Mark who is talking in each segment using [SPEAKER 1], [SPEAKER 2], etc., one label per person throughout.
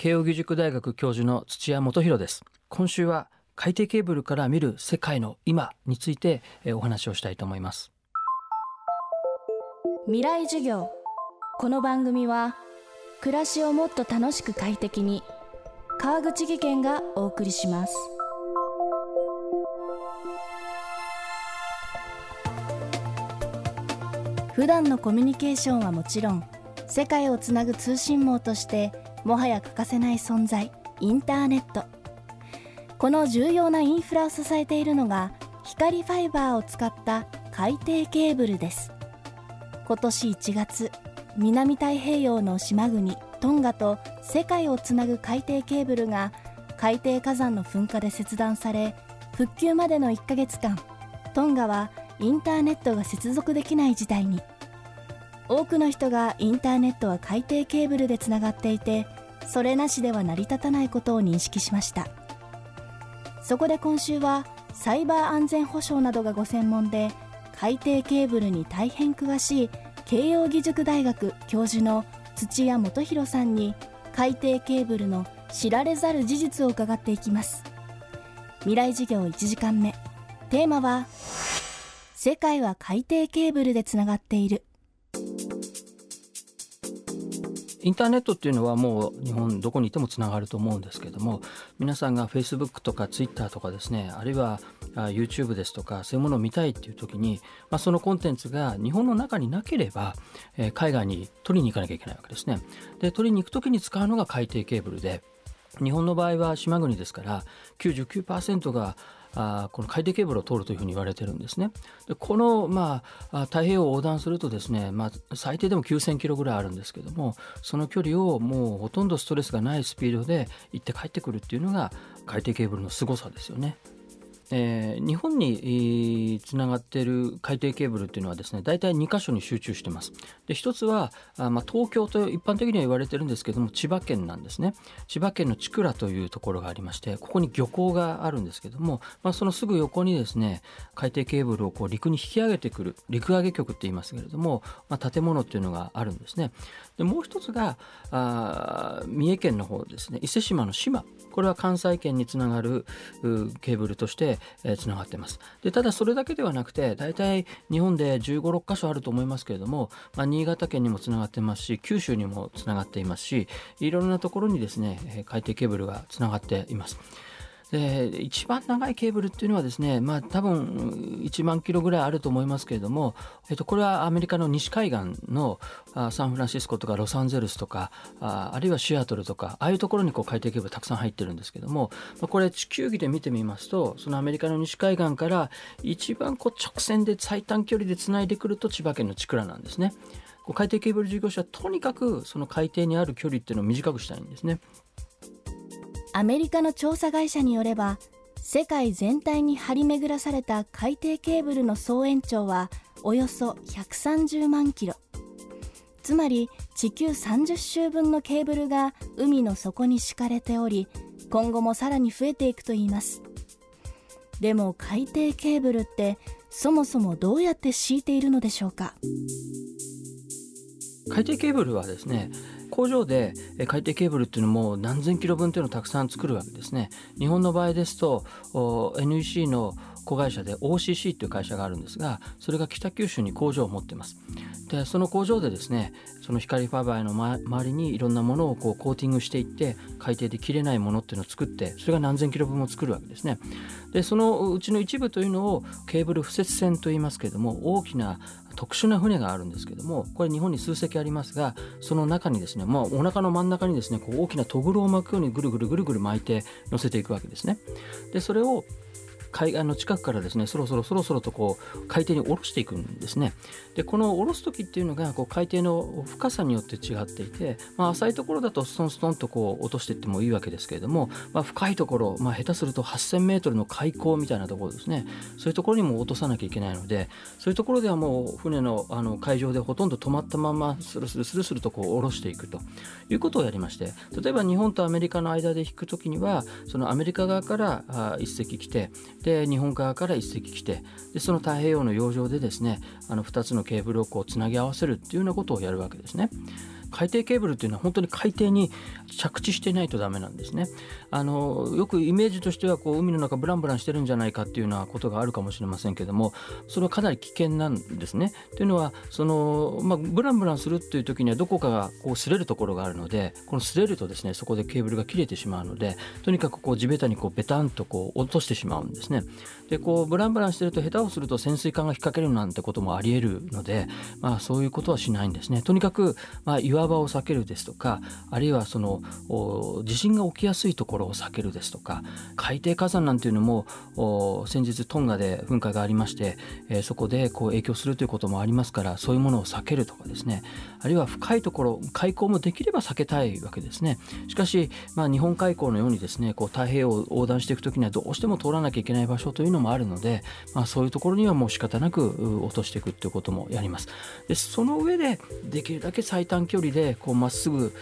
[SPEAKER 1] 慶應義塾大学教授の土屋元博です。今週は海底ケーブルから見る世界の今についてお話をしたいと思います。
[SPEAKER 2] 未来授業。この番組は暮らしをもっと楽しく快適に川口義賢がお送りします。普段のコミュニケーションはもちろん世界をつなぐ通信網としてもはや欠かせない存在インターネット。この重要なインフラを支えているのが光ファイバーを使った海底ケーブルです。今年1月南太平洋の島国トンガと世界をつなぐ海底ケーブルが海底火山の噴火で切断され復旧までの1ヶ月間トンガはインターネットが接続できない事態に。多くの人がインターネットは海底ケーブルでつながっていてそれなしでは成り立たないことを認識しました。そこで今週はサイバー安全保障などがご専門で海底ケーブルに大変詳しい慶應義塾大学教授の土屋元博さんに海底ケーブルの知られざる事実を伺っていきます。未来授業1時間目。テーマは世界は海底ケーブルでつながっている。
[SPEAKER 1] インターネットっていうのはもう日本どこにいてもつながると思うんですけども皆さんが Facebook とか Twitter とかですねあるいは YouTube ですとかそういうものを見たいっていう時に、まあ、そのコンテンツが日本の中になければ、えー、海外に取りに行かなきゃいけないわけですね。で取りに行く時に使うのが海底ケーブルで日本の場合は島国ですから99%があこの海底ケーブルを通るというふうに言われてるんですね。でこの、まあ、太平洋を横断するとですね、まあ、最低でも9000キロぐらいあるんですけどもその距離をもうほとんどストレスがないスピードで行って帰ってくるっていうのが海底ケーブルの凄さですよね。えー、日本につながっている海底ケーブルっていうのはですね大体2箇所に集中してます。で一つはあ、まあ、東京と一般的には言われてるんですけども千葉県なんですね。千葉県の千倉というところがありましてここに漁港があるんですけども、まあ、そのすぐ横にですね海底ケーブルをこう陸に引き上げてくる陸上げ局って言いますけれども、まあ、建物っていうのがあるんですね。でもう一つがあ三重県の方ですね。伊勢志摩の島これは関西圏につながるケーブルとしてつながってますでただそれだけではなくて大体日本で1 5 6箇所あると思いますけれども、まあ、新潟県にもつながってますし九州にもつながっていますしいろんなところにですね海底ケーブルがつながっています。で一番長いケーブルっていうのはですねまあ多分1万キロぐらいあると思いますけれども、えっと、これはアメリカの西海岸のあサンフランシスコとかロサンゼルスとかああるいはシアトルとかああいうところにこう海底ケーブルたくさん入ってるんですけども、まあ、これ地球儀で見てみますとそのアメリカの西海岸から一番こう直線で最短距離でつないでくると千葉県の千倉なんですね。海底ケーブル事業者はとにかくその海底にある距離っていうのを短くしたいんですね。
[SPEAKER 2] アメリカの調査会社によれば世界全体に張り巡らされた海底ケーブルの総延長はおよそ130万キロ。つまり地球30周分のケーブルが海の底に敷かれており今後もさらに増えていくといいます。でも海底ケーブルってそもそもどうやって敷いているのでしょうか？
[SPEAKER 1] 海底ケーブルはですね工場で海底ケーブルっていうのも何千キロ分っていうのをたくさん作るわけですね。日本の場合ですと NEC の子会社で OCC という会社があるんですがそれが北九州に工場を持ってますでその工場でですねその光ファイバーの、ま、周りにいろんなものをこうコーティングしていって海底で切れないものっていうのを作ってそれが何千キロ分も作るわけですねでそのうちの一部というのをケーブル敷設船と言いますけれども大きな特殊な船があるんですけどもこれ日本に数隻ありますがその中にですね、まあ、お腹の真ん中にですねこう大きなトグロを巻くようにぐるぐるぐるぐる巻いて乗せていくわけですね。でそれを海岸の近くからですねそろそろそろそろとこう海底に下ろしていくんですね。でこの下ろす時っていうのがこう海底の深さによって違っていて、まあ、浅いところだとストンストンとこう落としていってもいいわけですけれども、まあ、深いところ、まあ、下手すると 8,000m の海溝みたいなところですね。そういうところにも落とさなきゃいけないのでそういうところではもう船のあの海上でほとんど止まったままスルスルスルスルとこう下ろしていくと。いうことをやりまして例えば日本とアメリカの間で引く時にはそのアメリカ側からあ一隻来てで日本側から1隻来てでその太平洋の洋上でですねあの2つのケーブルをこうつなぎ合わせるっていうようなことをやるわけですね。海底ケーブルっていうのは本当に海底に着地してないとダメなんですね。あのよくイメージとしてはこう海の中ブランブランしてるんじゃないかっていうようなことがあるかもしれませんけどもそれはかなり危険なんですね。というのはその、まあ、ブランブランするっていう時にはどこかがこう擦れるところがあるのでこの擦れるとですねそこでケーブルが切れてしまうのでとにかくこう地べたにこうベタンとこう落としてしまうんですね。でこうブランブランしてると下手をすると潜水艦が引っ掛けるなんてこともありえるので、まあ、そういうことはしないんですね。とにかく、まあ、岩場を避けるですとかあるいはその地震が起きやすいところを避けるですとか海底火山なんていうのも先日トンガで噴火がありまして、えー、そこでこう影響するということもありますからそういうものを避けるとかですねあるいは深いところ海溝もできれば避けたいわけですね。しかし、まあ、日本海溝のようにですねこう太平洋を横断していく時にはどうしても通らなきゃいけない場所というのもあるので、まあ、そういうところにはもう仕方なく落としていくということもやります。でその上でできるだけ最短距離でこうまっすぐ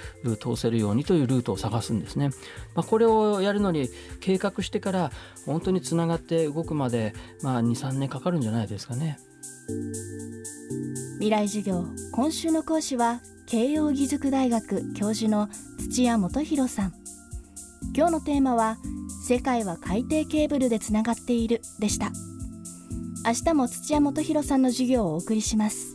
[SPEAKER 1] 通せるようにというルートを探すんですね、まあ、これをやるのに計画してから本当につながって動くまで、まあ、23年かかるんじゃないですかね。
[SPEAKER 2] 未来授業今週の講師は慶應義塾大学教授の土屋元博さん。今日のテーマは世界は海底ケーブルでつながっているでした。明日も土屋元博さんの授業をお送りします。